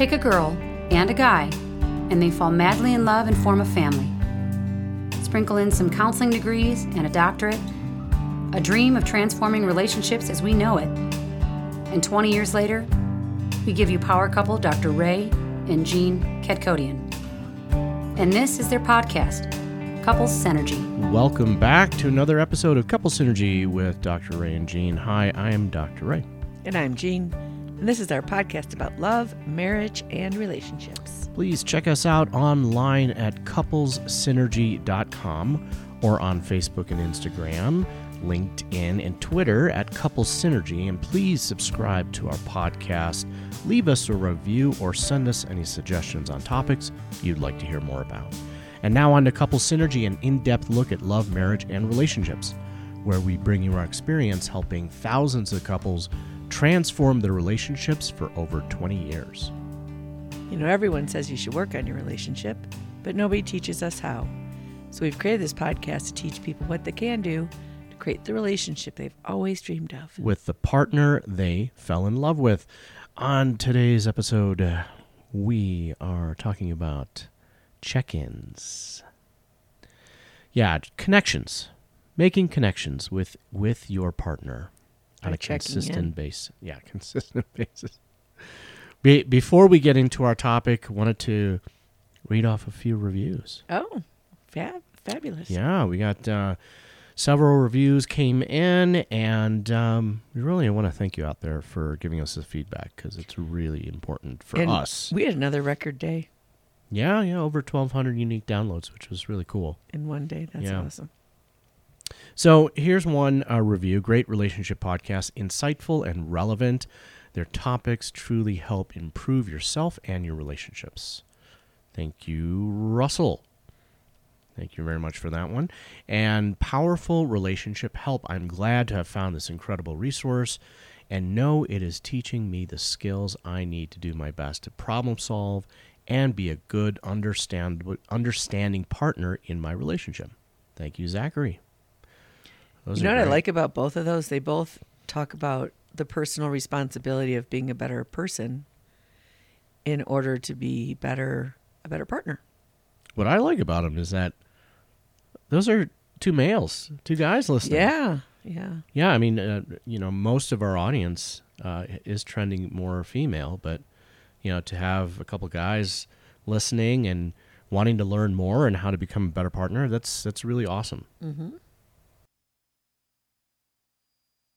Take a girl and a guy, and they fall madly in love and form a family. Sprinkle in some counseling degrees and a doctorate, a dream of transforming relationships as we know it. And 20 years later, we give you power couple Dr. Ray and Jean Kadkhodaian. And this is their podcast, Couples Synergy. Welcome back to another episode of Couple Synergy with Dr. Ray and Jean. Hi, I am Dr. Ray. And I'm Jean. And this is our podcast about love, marriage, and relationships. Please check us out online at couplessynergy.com or on Facebook and Instagram, LinkedIn, and Twitter at Couples Synergy. And please subscribe to our podcast, leave us a review, or send us any suggestions on topics you'd like to hear more about. And now on to Couples Synergy, an in depth look at love, marriage, and relationships, where we bring you our experience helping thousands of couples transform their relationships for over 20 years. You know, everyone says you should work on your relationship, but nobody teaches us how. So we've created this podcast to teach people what they can do to create the relationship they've always dreamed of. With the partner they fell in love with. On today's episode, we are talking about check ins. Yeah, connections. Making connections with, with your partner on a consistent in. basis. Yeah, consistent basis. Be, before we get into our topic, wanted to read off a few reviews. Oh, fab, fabulous. Yeah, we got uh, several reviews came in, and um, we really want to thank you out there for giving us the feedback because it's really important for and us. We had another record day Yeah, yeah, over 1,200 unique downloads, which was really cool. in one day. That's Yeah. awesome. So here's one uh, review Great Relationship Podcast, insightful and relevant. Their topics truly help improve yourself and your relationships. Thank you, Russell. Thank you very much for that one. And powerful relationship help. I'm glad to have found this incredible resource and know it is teaching me the skills I need to do my best to problem solve and be a good understand understanding partner in my relationship. Thank you, Zachary. Those you know what I like about both of those? They both talk about the personal responsibility of being a better person in order to be better a better partner. What I like about them is that those are two males, two guys listening. Yeah. Yeah. Yeah, I mean, uh, you know, most of our audience uh, is trending more female, but you know, to have a couple guys listening and wanting to learn more and how to become a better partner, that's that's really awesome. Mm-hmm.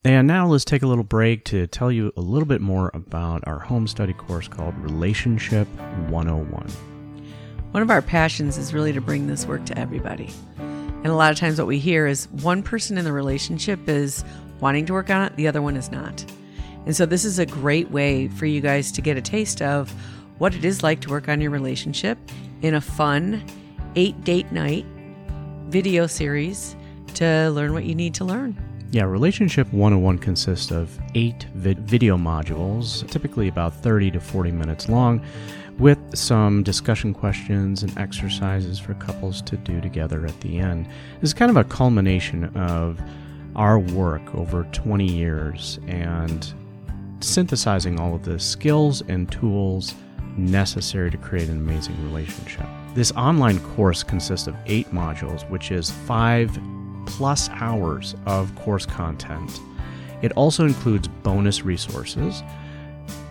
And now let's take a little break to tell you a little bit more about our home study course called Relationship 101. One of our passions is really to bring this work to everybody. And a lot of times, what we hear is one person in the relationship is wanting to work on it, the other one is not. And so, this is a great way for you guys to get a taste of what it is like to work on your relationship in a fun eight date night video series to learn what you need to learn. Yeah, Relationship 101 consists of eight vid- video modules, typically about 30 to 40 minutes long, with some discussion questions and exercises for couples to do together at the end. This is kind of a culmination of our work over 20 years and synthesizing all of the skills and tools necessary to create an amazing relationship. This online course consists of eight modules, which is five plus hours of course content. It also includes bonus resources,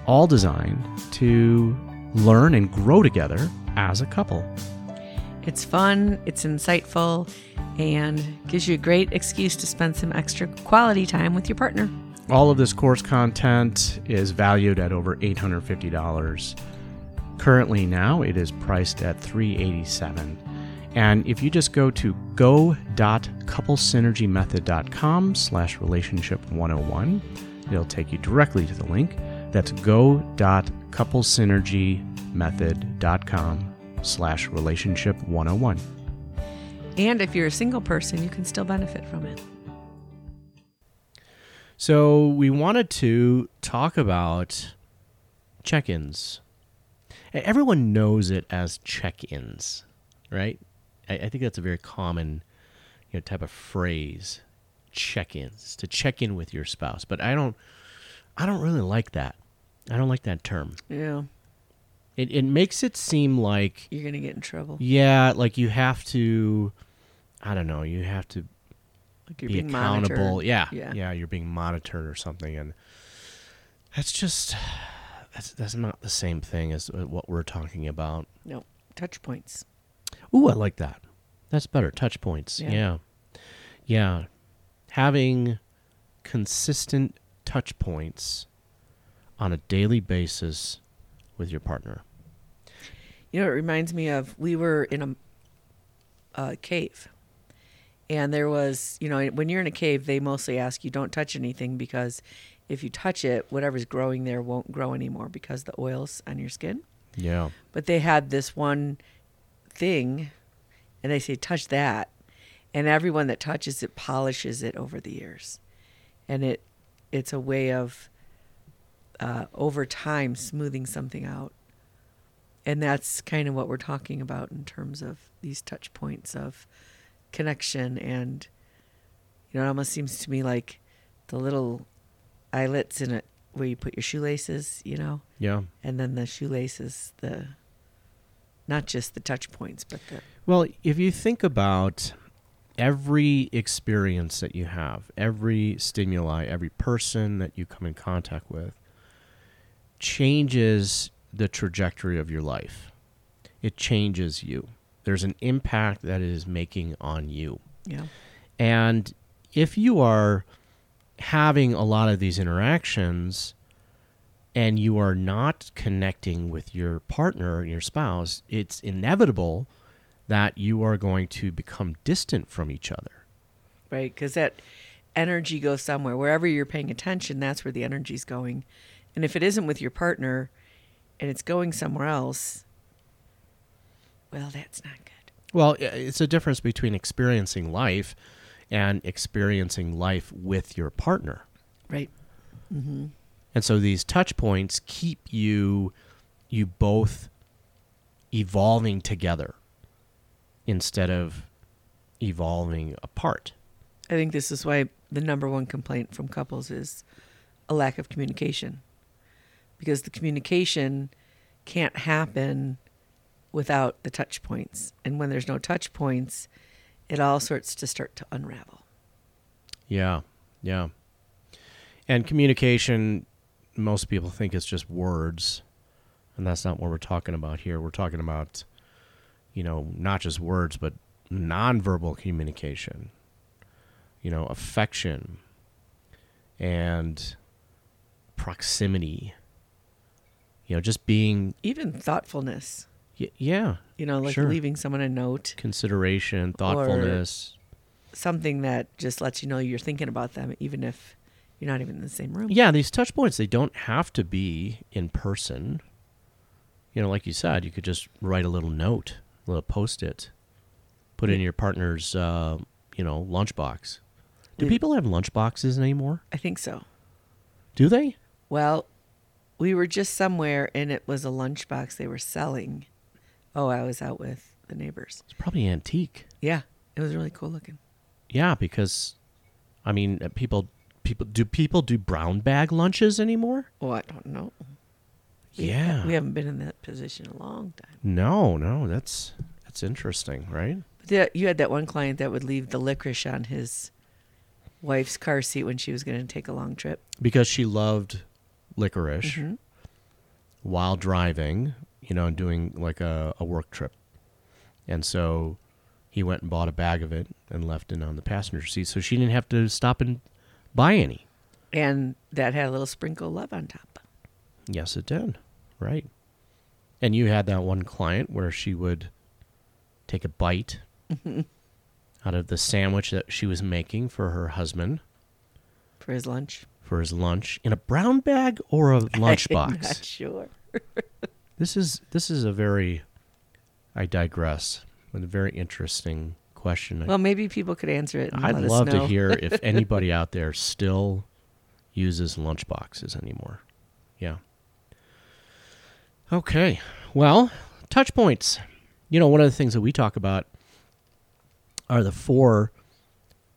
all designed to learn and grow together as a couple. It's fun, it's insightful, and gives you a great excuse to spend some extra quality time with your partner. All of this course content is valued at over $850. Currently now it is priced at $387. And if you just go to go.couplesynergymethod.com slash relationship 101, it'll take you directly to the link. That's go.couplesynergymethod.com slash relationship 101. And if you're a single person, you can still benefit from it. So we wanted to talk about check-ins. Everyone knows it as check-ins, right? I, I think that's a very common, you know, type of phrase. Check-ins to check in with your spouse, but I don't, I don't really like that. I don't like that term. Yeah. It it makes it seem like You're gonna get in trouble. yeah, like you have to. I don't know. You have to Like you're be being accountable. monitored. Yeah, Yeah. yeah, You're being monitored or something, and that's just that's that's not the same thing as what we're talking about. No touch points. Ooh, I like that. That's better. Touch points. Yeah. Yeah. yeah. Having consistent touch points on a daily basis with your partner. You know, it reminds me of we were in a, a cave, and there was, you know, when you're in a cave, they mostly ask you don't touch anything because if you touch it, whatever's growing there won't grow anymore because the oil's on your skin. Yeah. But they had this one thing, and they say touch that, and everyone that touches it polishes it over the years, and it it's a way of uh, over time smoothing something out. And that's kind of what we're talking about in terms of these touch points of connection. And, you know, it almost seems to me like the little eyelets in it where you put your shoelaces, you know, Yeah. and then the shoelaces, the not just the touch points, but the Well, if you think about every experience that you have, every stimuli, every person that you come in contact with changes the trajectory of your life. It changes you. There's an impact that it is making on you. yeah. And if you are having a lot of these interactions and you are not connecting with your partner, and your spouse, it's inevitable that you are going to become distant from each other. right? Because that energy goes somewhere. Wherever you're paying attention, that's where the energy's going. And if it isn't with your partner and it's going somewhere else, well, that's not good. Well, it's a difference between experiencing life and experiencing life with your partner. Right. Mm-hmm. And so these touch points keep you you both evolving together instead of evolving apart. I think this is why the number one complaint from couples is a lack of communication. Because the communication can't happen without the touch points. And when there's no touch points, it all sorts to start to unravel. Yeah. Yeah. And communication most people think it's just words, and that's not what we're talking about here. We're talking about you know, not just words but nonverbal communication. You know, affection and proximity. You know, just being Even thoughtfulness. y- yeah, You know, like Sure. leaving someone a note, consideration, thoughtfulness. something that just lets you know you're thinking about them, even if you're not even in the same room. Yeah, these touch points they don't have to be in person. You know, like you said, you could just write a little note, a little post-it, put it in your partner's, uh, you know, lunchbox. Do people have lunchboxes anymore? I think so. Do they? Well, we were just somewhere and it was a lunchbox they were selling. Oh, I was out with the neighbors. It's probably antique. Yeah, it was really cool looking. Yeah, because, I mean, uh, people, people do people do brown bag lunches anymore? Oh, I don't know. We- Yeah. we haven't been in that position a long time. No, no, that's that's interesting, right? But yeah, you had that one client that would leave the licorice on his wife's car seat when she was going to take a long trip. Because she loved licorice. Mhm. while driving, you know, and doing like a, a work trip. And so he went and bought a bag of it and left it on the passenger seat so she didn't have to stop and buy any. And that had a little sprinkle of love on top. Yes, it did. Right. And you had that one client where she would take a bite mm-hmm. out of the sandwich that she was making for her husband For his lunch. for his lunch in a brown bag or a I'm not lunchbox. sure. This is this is a very I digress, but a very interesting question. Well, maybe people could answer it. I'd love to hear if anybody out there still uses lunchboxes anymore. Yeah. Okay. Well, touch points. You know, one of the things that we talk about are the four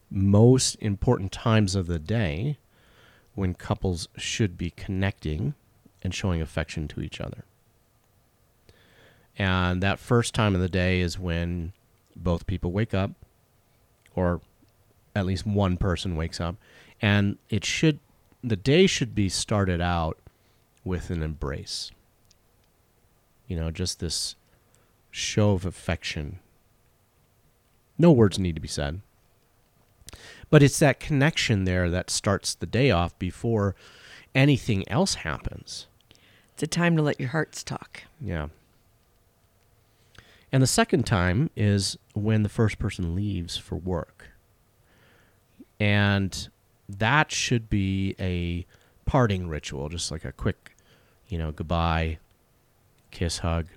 most important times of the day when couples should be connecting and showing affection to each other. And that first time of the day is when both people wake up, or at least one person wakes up. And it should, the day should be started out with an embrace. You know, just this show of affection. No words need to be said. But it's that connection there that starts the day off before anything else happens. It's a time to let your hearts talk. Yeah. And the second time is when the first person leaves for work. And that should be a parting ritual, just like a quick, you know, goodbye, kiss, hug,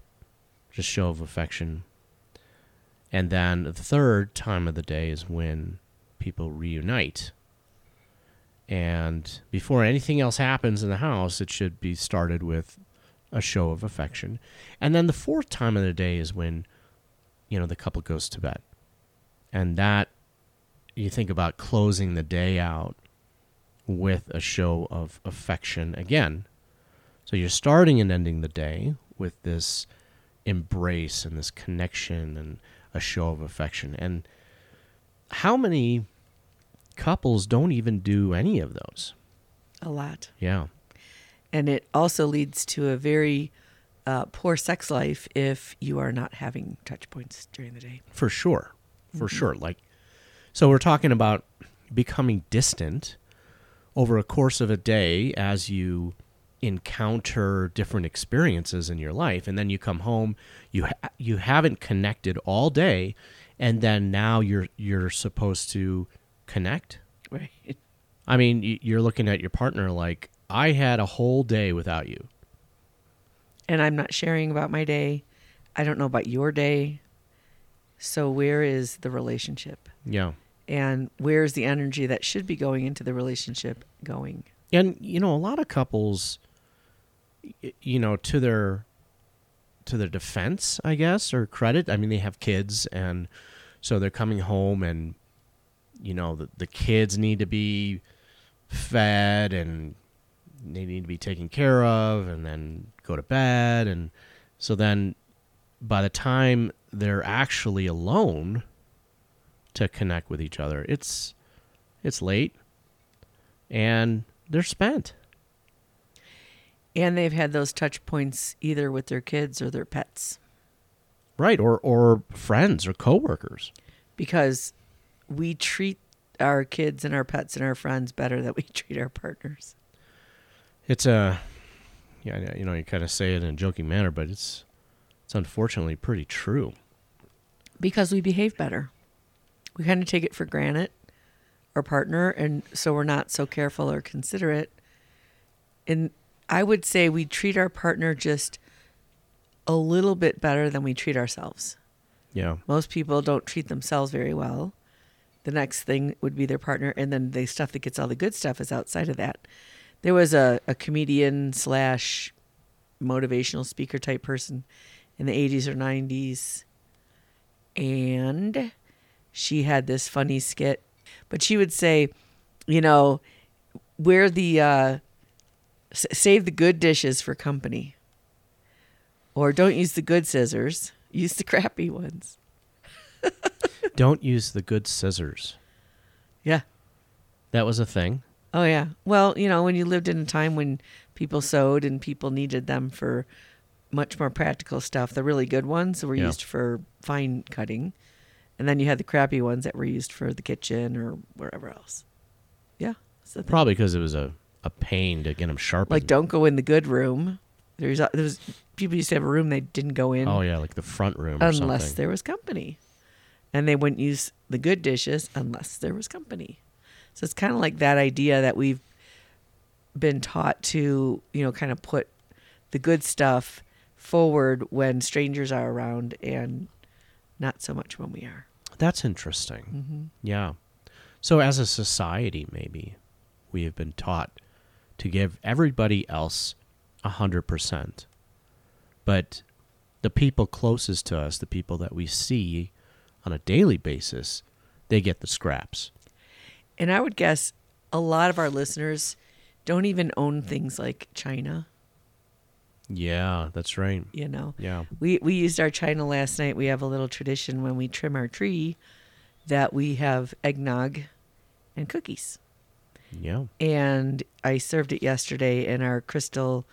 just show of affection. And then the third time of the day is when people reunite. And before anything else happens in the house, it should be started with a show of affection. And then the fourth time of the day is when, you know, the couple goes to bed. And that, you think about closing the day out with a show of affection again. So you're starting and ending the day with this embrace and this connection and a show of affection. And how many couples don't even do any of those? A lot. Yeah. And it also leads to a very uh, poor sex life if you are not having touch points during the day. For sure. For sure. Like, so we're talking about becoming distant over a course of a day as you encounter different experiences in your life and then you come home you ha- you haven't connected all day and then now you're you're supposed to connect Right. i mean you're looking at your partner like i had a whole day without you And I'm not sharing about my day. I don't know about your day. So where is the relationship? yeah And where is the energy that should be going into the relationship going? and you know a lot of couples you know to their to their defense i guess or credit i mean they have kids and so they're coming home and you know the, the kids need to be fed and they need to be taken care of and then go to bed. And so then by the time they're actually alone to connect with each other it's it's late and they're spent. And they've had those touch points either with their kids or their pets. Right. Or or friends or coworkers. Because we treat our kids and our pets and our friends better than we treat our partners. It's a yeah you know you kind of say it in a joking manner but it's it's unfortunately pretty true Because we behave better. We kind of take it for granted, our partner, and so we're not so careful or considerate. And I would say we treat our partner just a little bit better than we treat ourselves. yeah Most people don't treat themselves very well. The next thing would be their partner, and then the stuff that gets all the good stuff is outside of that. There was a, a comedian slash motivational speaker type person in the 80s or 90s, and she had this funny skit, but she would say, you know, where the uh, s- save the good dishes for company, or don't use the good scissors, use the crappy ones. don't use the good scissors Yeah. that was a thing Oh yeah. Well, you know, when you lived in a time when people sewed and people needed them for much more practical stuff, the really good ones were Yeah. used for fine cutting, and then you had the crappy ones that were used for the kitchen or wherever else. Yeah. thing. probably because it was a, a pain to get them sharpened Like, don't go in the good room. There's there was people used to have a room they didn't go in oh yeah like the front room or unless there was company, and they wouldn't use the good dishes unless there was company. So it's kind of like that idea that we've been taught to, you know, kind of put the good stuff forward when strangers are around and not so much when we are. that's interesting Mm-hmm. Yeah. So, as a society, maybe we have been taught to give everybody else a 100%. But the people closest to us, the people that we see on a daily basis, they get the scraps. And I would guess a lot of our listeners don't even own things like china. Yeah, that's right. You know, Yeah. we we used our china last night. We have a little tradition when we trim our tree that we have eggnog and cookies. Yeah. And I served it yesterday in our crystal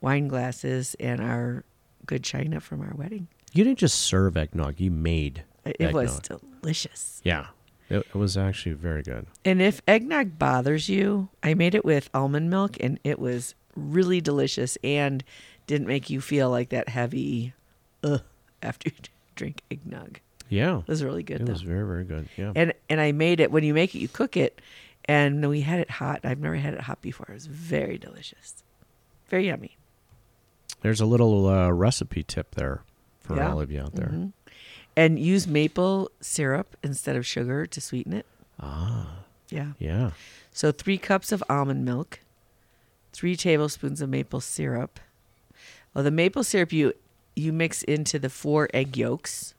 wine glasses and our good china from our wedding. You didn't just serve eggnog, you made It it was delicious. Yeah. It, it was actually very good. And if eggnog bothers you, I made it with almond milk and it was really delicious and didn't make you feel like that heavy ugh after you drink eggnog. Yeah. It was really good It though. was very, very good. Yeah. and and I made it when you make it you cook it and we had it hot. I've never had it hot before. It was very delicious. Very yummy. There's a little uh, recipe tip there for Yeah. all of you out there. Mhm. And use maple syrup instead of sugar to sweeten it. Ah, Yeah. yeah. So three cups of almond milk, three tablespoons of maple syrup. Well, the maple syrup you you mix into the four egg yolks.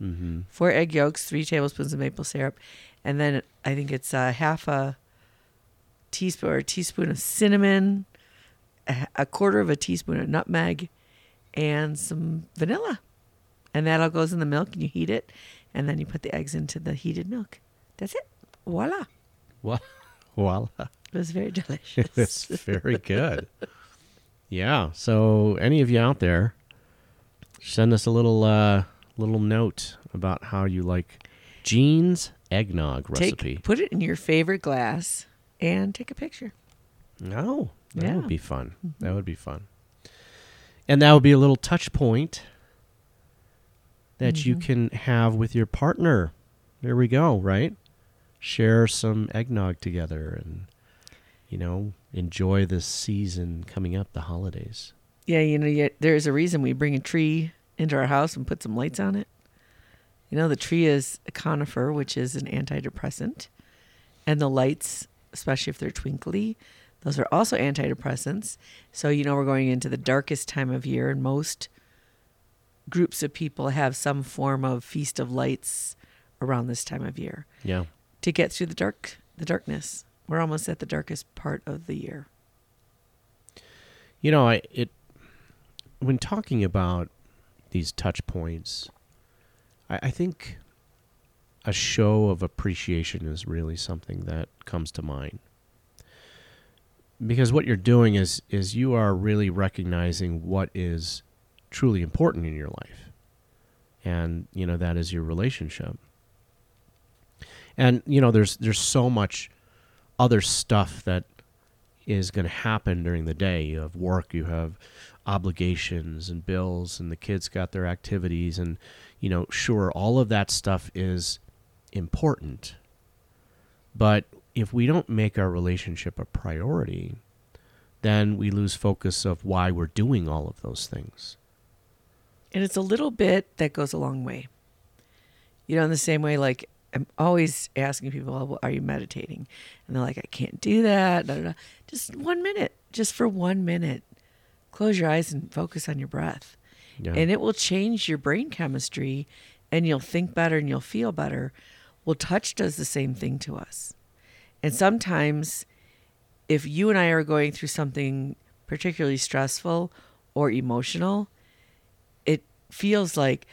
Mm-hmm. Four egg yolks, three tablespoons of maple syrup, and then I think it's uh, half a teaspoon or a teaspoon of cinnamon, a, a quarter of a teaspoon of nutmeg, and some vanilla. And that all goes in the milk, and you heat it, and then you put the eggs into the heated milk. That's it. Voila! Well, voila. It was very delicious. It's very good. yeah. So, any of you out there, send us a little uh, little note about how you like Jean's eggnog recipe. Take, put it in your favorite glass and take a picture. No, that Yeah. would be fun. That would be fun. And that would be a little touch point that you mm-hmm. can have with your partner. There we go, right? Share some eggnog together and, you know, enjoy this season coming up, the holidays. Yeah, you know, yet there's a reason we bring a tree into our house and put some lights on it. You know, the tree is a conifer, which is an antidepressant, and the lights, especially if they're twinkly, those are also antidepressants. So you know, we're going into the darkest time of year, and most groups of people have some form of feast of lights around this time of year Yeah. to get through the dark, the darkness. We're almost at the darkest part of the year. You know, I it when talking about these touch points, I, I think a show of appreciation is really something that comes to mind. Because what you're doing is is you are really recognizing what is truly important in your life. And, you know, that is your relationship. And, you know, there's there's so much other stuff that is going to happen during the day. You have work, you have obligations and bills, and the kids got their activities. And, you know, sure, all of that stuff is important. But if we don't make our relationship a priority, then we lose focus of why we're doing all of those things. And it's a little bit that goes a long way. You know, in the same way, like I'm always asking people, "Oh, well, "Are you meditating?" And they're like, "I can't do that." Da, da, da. Just one minute, just for one minute, close your eyes and focus on your breath, Yeah. and it will change your brain chemistry, and you'll think better and you'll feel better. Well, touch does the same thing to us, and sometimes, if you and I are going through something particularly stressful or emotional, feels like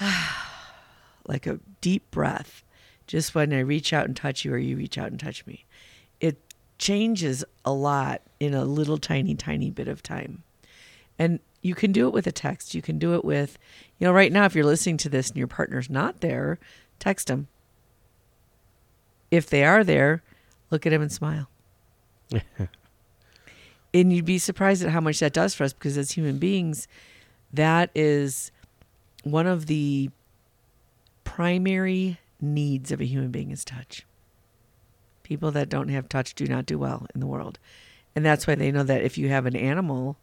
like a deep breath just when I reach out and touch you or you reach out and touch me. It changes a lot in a little tiny, tiny bit of time. And you can do it with a text. You can do it with, you know, right now, if you're listening to this and your partner's not there, text them. If they are there, look at them and smile. and you'd be surprised at how much that does for us because as human beings, that is one of the primary needs of a human being is touch. People that don't have touch do not do well in the world. And that's why they know that if you have an animal,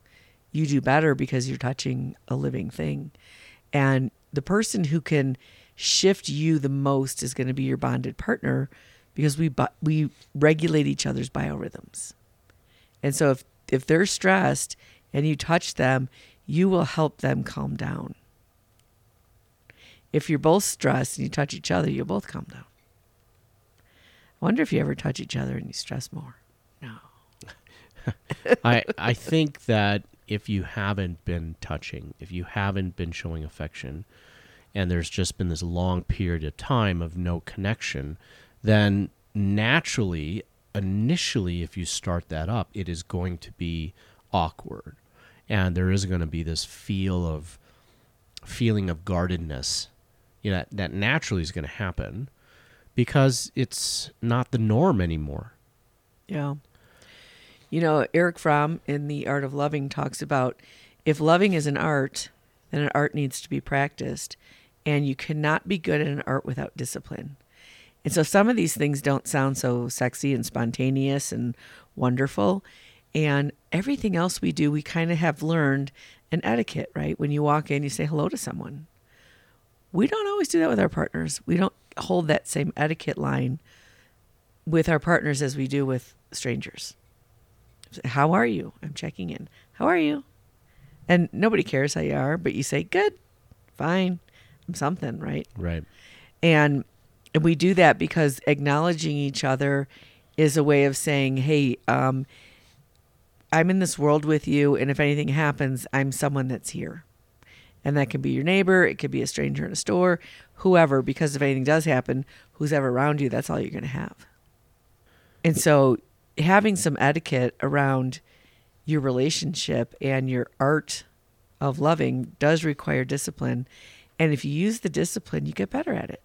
you do better because you're touching a living thing. And the person who can shift you the most is going to be your bonded partner because we we regulate each other's biorhythms. And so if if they're stressed and you touch them, you will help them calm down. If you're both stressed and you touch each other, you'll both calm down. I wonder if you ever touch each other and you stress more. No. I I think that if you haven't been touching, if you haven't been showing affection, and there's just been this long period of time of no connection, then naturally, initially, if you start that up, it is going to be awkward. And there is going to be this feel of feeling of guardedness you know, that, that naturally is going to happen because it's not the norm anymore. Yeah. You know, Erich Fromm in The Art of Loving talks about if loving is an art, then an art needs to be practiced. And you cannot be good at an art without discipline. And so some of these things don't sound so sexy and spontaneous and wonderful. And everything else we do, we kind of have learned an etiquette, right? When you walk in, you say hello to someone. We don't always do that with our partners. We don't hold that same etiquette line with our partners as we do with strangers. How are you? I'm checking in. How are you? And nobody cares how you are, but you say, good, fine, I'm something, right? Right. And we do that because acknowledging each other is a way of saying, hey, um, I'm in this world with you, and if anything happens, I'm someone that's here. And that can be your neighbor, it could be a stranger in a store, whoever, because if anything does happen, who's ever around you, that's all you're going to have. And so having some etiquette around your relationship and your art of loving does require discipline. And if you use the discipline, you get better at it.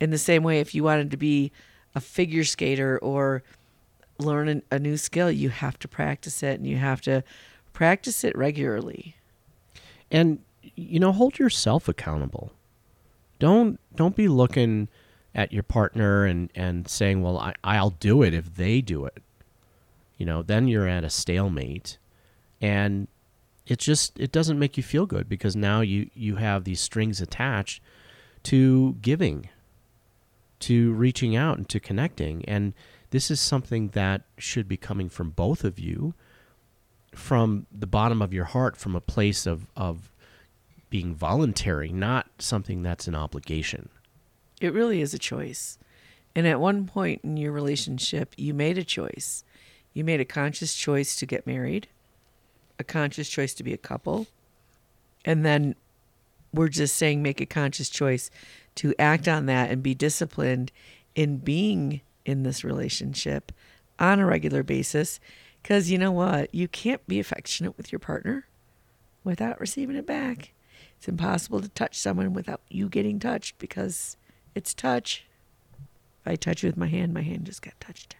In the same way, if you wanted to be a figure skater or learn a new skill, you have to practice it and you have to practice it regularly. And you know, hold yourself accountable. Don't don't be looking at your partner and and saying, "Well, I, I'll do it if they do it." You know, then you're at a stalemate, and it just it doesn't make you feel good because now you you have these strings attached to giving, to reaching out and to connecting, and this is something that should be coming from both of you, from the bottom of your heart, from a place of of being voluntary, not something that's an obligation. It really is a choice. And at one point in your relationship, you made a choice. You made a conscious choice to get married, a conscious choice to be a couple. And then we're just saying make a conscious choice to act on that and be disciplined in being in this relationship on a regular basis. Because you know what? You can't be affectionate with your partner without receiving it back. It's impossible to touch someone without you getting touched because it's touch. If I touch you with my hand, my hand just got touched.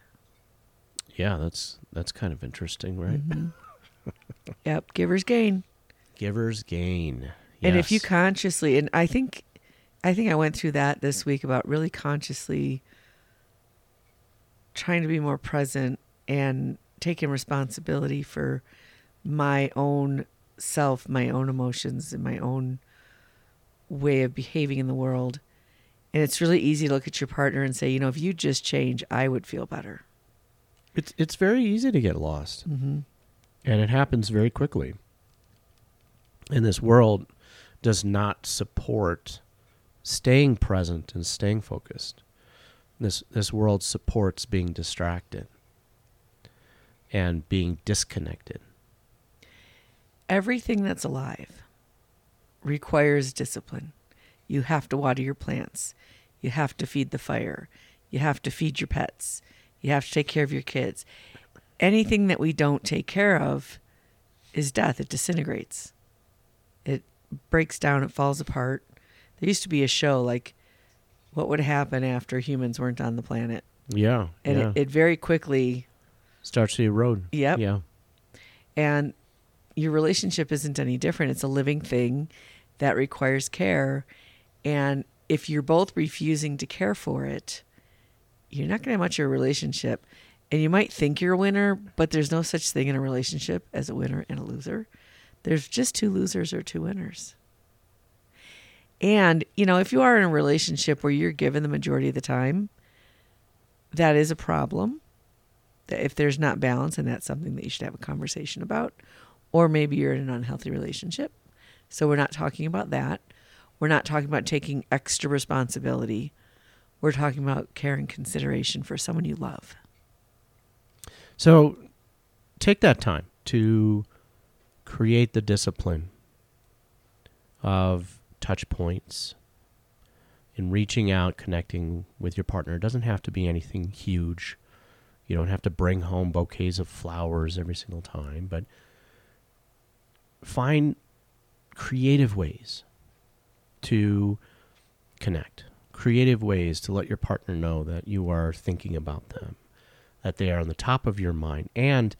Yeah, that's that's kind of interesting, right? Mm-hmm. yep, givers gain. Givers gain. Yes. And if you consciously, and I think, I think I went through that this week about really consciously trying to be more present and taking responsibility for my own self, my own emotions, and my own way of behaving in the world. And it's really easy to look at your partner and say, you know, if you just change, I would feel better. It's it's very easy to get lost, mm-hmm. and it happens very quickly. And this world does not support staying present and staying focused. This this world supports being distracted and being disconnected everything that's alive requires discipline. You have to water your plants. You have to feed the fire. You have to feed your pets. You have to take care of your kids. Anything that we don't take care of is death. It disintegrates. It breaks down. It falls apart. There used to be a show like what would happen after humans weren't on the planet. Yeah. And yeah. It, it very quickly starts to erode. Yep. Yeah. And your relationship isn't any different. It's a living thing that requires care. And if you're both refusing to care for it, you're not going to have much of a relationship. And you might think you're a winner, but there's no such thing in a relationship as a winner and a loser. There's just two losers or two winners. And, you know, if you are in a relationship where you're given the majority of the time, that is a problem. If there's not balance, and that's something that you should have a conversation about or maybe you're in an unhealthy relationship. So we're not talking about that. We're not talking about taking extra responsibility. We're talking about care and consideration for someone you love. So take that time to create the discipline of touch points in reaching out, connecting with your partner. It doesn't have to be anything huge. You don't have to bring home bouquets of flowers every single time, but find creative ways to connect, creative ways to let your partner know that you are thinking about them, that they are on the top of your mind, and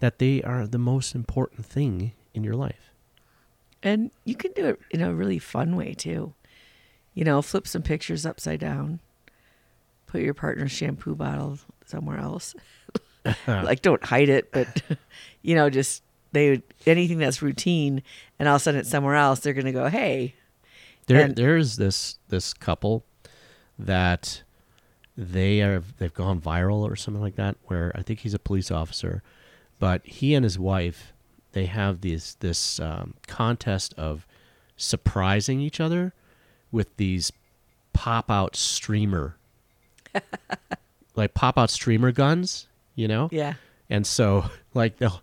that they are the most important thing in your life. And you can do it in a really fun way too. You know, flip some pictures upside down, put your partner's shampoo bottle somewhere else. like, don't hide it, but, you know, just they anything that's routine and all of a sudden it's somewhere else, they're going to go, hey. There, And- there's this this couple that they are they've gone viral or something like that. Where I think he's a police officer, but he and his wife they have this this um, contest of surprising each other with these pop out streamer like pop out streamer guns, you know? Yeah. And so, like they'll,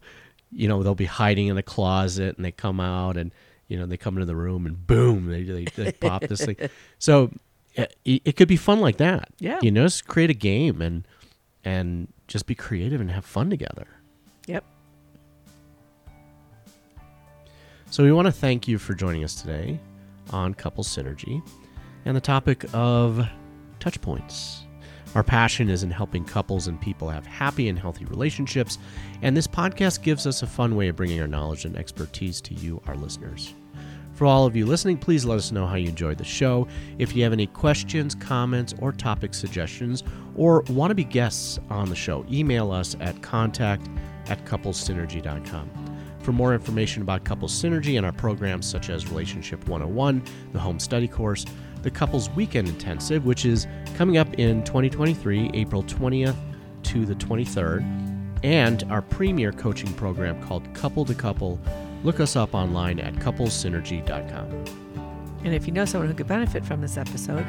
you know, they'll be hiding in a closet, and they come out, and you know, they come into the room, and boom, they they, they pop this thing. So it, it could be fun like that. Yeah. You know, just create a game and and just be creative and have fun together. So we want to thank you for joining us today on Couple Synergy and the topic of touch points. Our passion is in helping couples and people have happy and healthy relationships, and this podcast gives us a fun way of bringing our knowledge and expertise to you, our listeners. For all of you listening, please let us know how you enjoyed the show. If you have any questions, comments, or topic suggestions, or want to be guests on the show, email us at contact at couplessynergy.com. For more information about Couples Synergy and our programs such as Relationship 101, the Home Study Course, the Couples Weekend Intensive, which is coming up in 2023, April 20th to the 23rd, and our premier coaching program called Couple to Couple, look us up online at couplessynergy.com. And if you know someone who could benefit from this episode,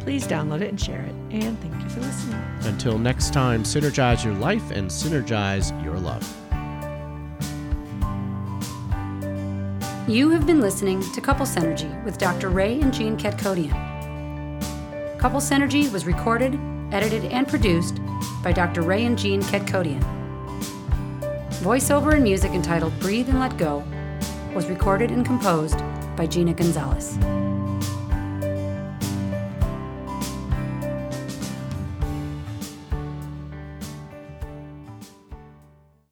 please download it and share it. And thank you for listening. Until next time, synergize your life and synergize your love. You have been listening to Couple Synergy with Dr. Ray and Jean Kadkhodaian. Couple Synergy was recorded, edited, and produced by Dr. Ray and Jean Kadkhodaian. Voiceover and music entitled Breathe and Let Go was recorded and composed by Gina Gonzalez.